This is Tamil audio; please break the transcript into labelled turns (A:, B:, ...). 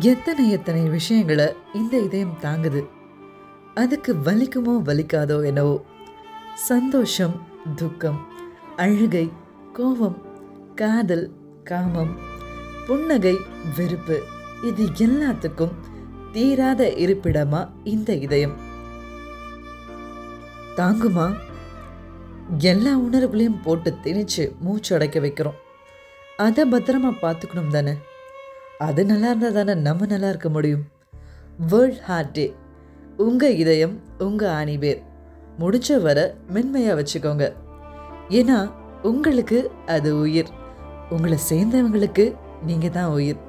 A: எத்தனை எத்தனை விஷயங்களை இந்த இதயம் தாங்குது? அதுக்கு வலிக்குமோ வலிக்காதோ என்னவோ. சந்தோஷம் துக்கம் அழுகை கோபம் காதல் காமம் புன்னகை வெறுப்பு இது எல்லாத்துக்கும் தீராத இருப்பிடமா இந்த இதயம். தாங்குமா? எல்லா உணர்வுகளையும் போட்டு திணிச்சு மூச்சு அடைக்க வைக்கிறோம். அதை பத்திரமா பார்த்துக்கணும் தானே? அது நல்லா இருந்தால் தானே நம்ம நல்லா இருக்க முடியும்? வேர்ல்ட் ஹார்ட் டே உங்கள் இதயம் உங்கள் ஆணிவேர் முடிச்ச வர மென்மையாக வச்சுக்கோங்க. ஏன்னா உங்களுக்கு அது உயிர். உங்களை சேர்ந்தவங்களுக்கு நீங்கள் தான் உயிர்.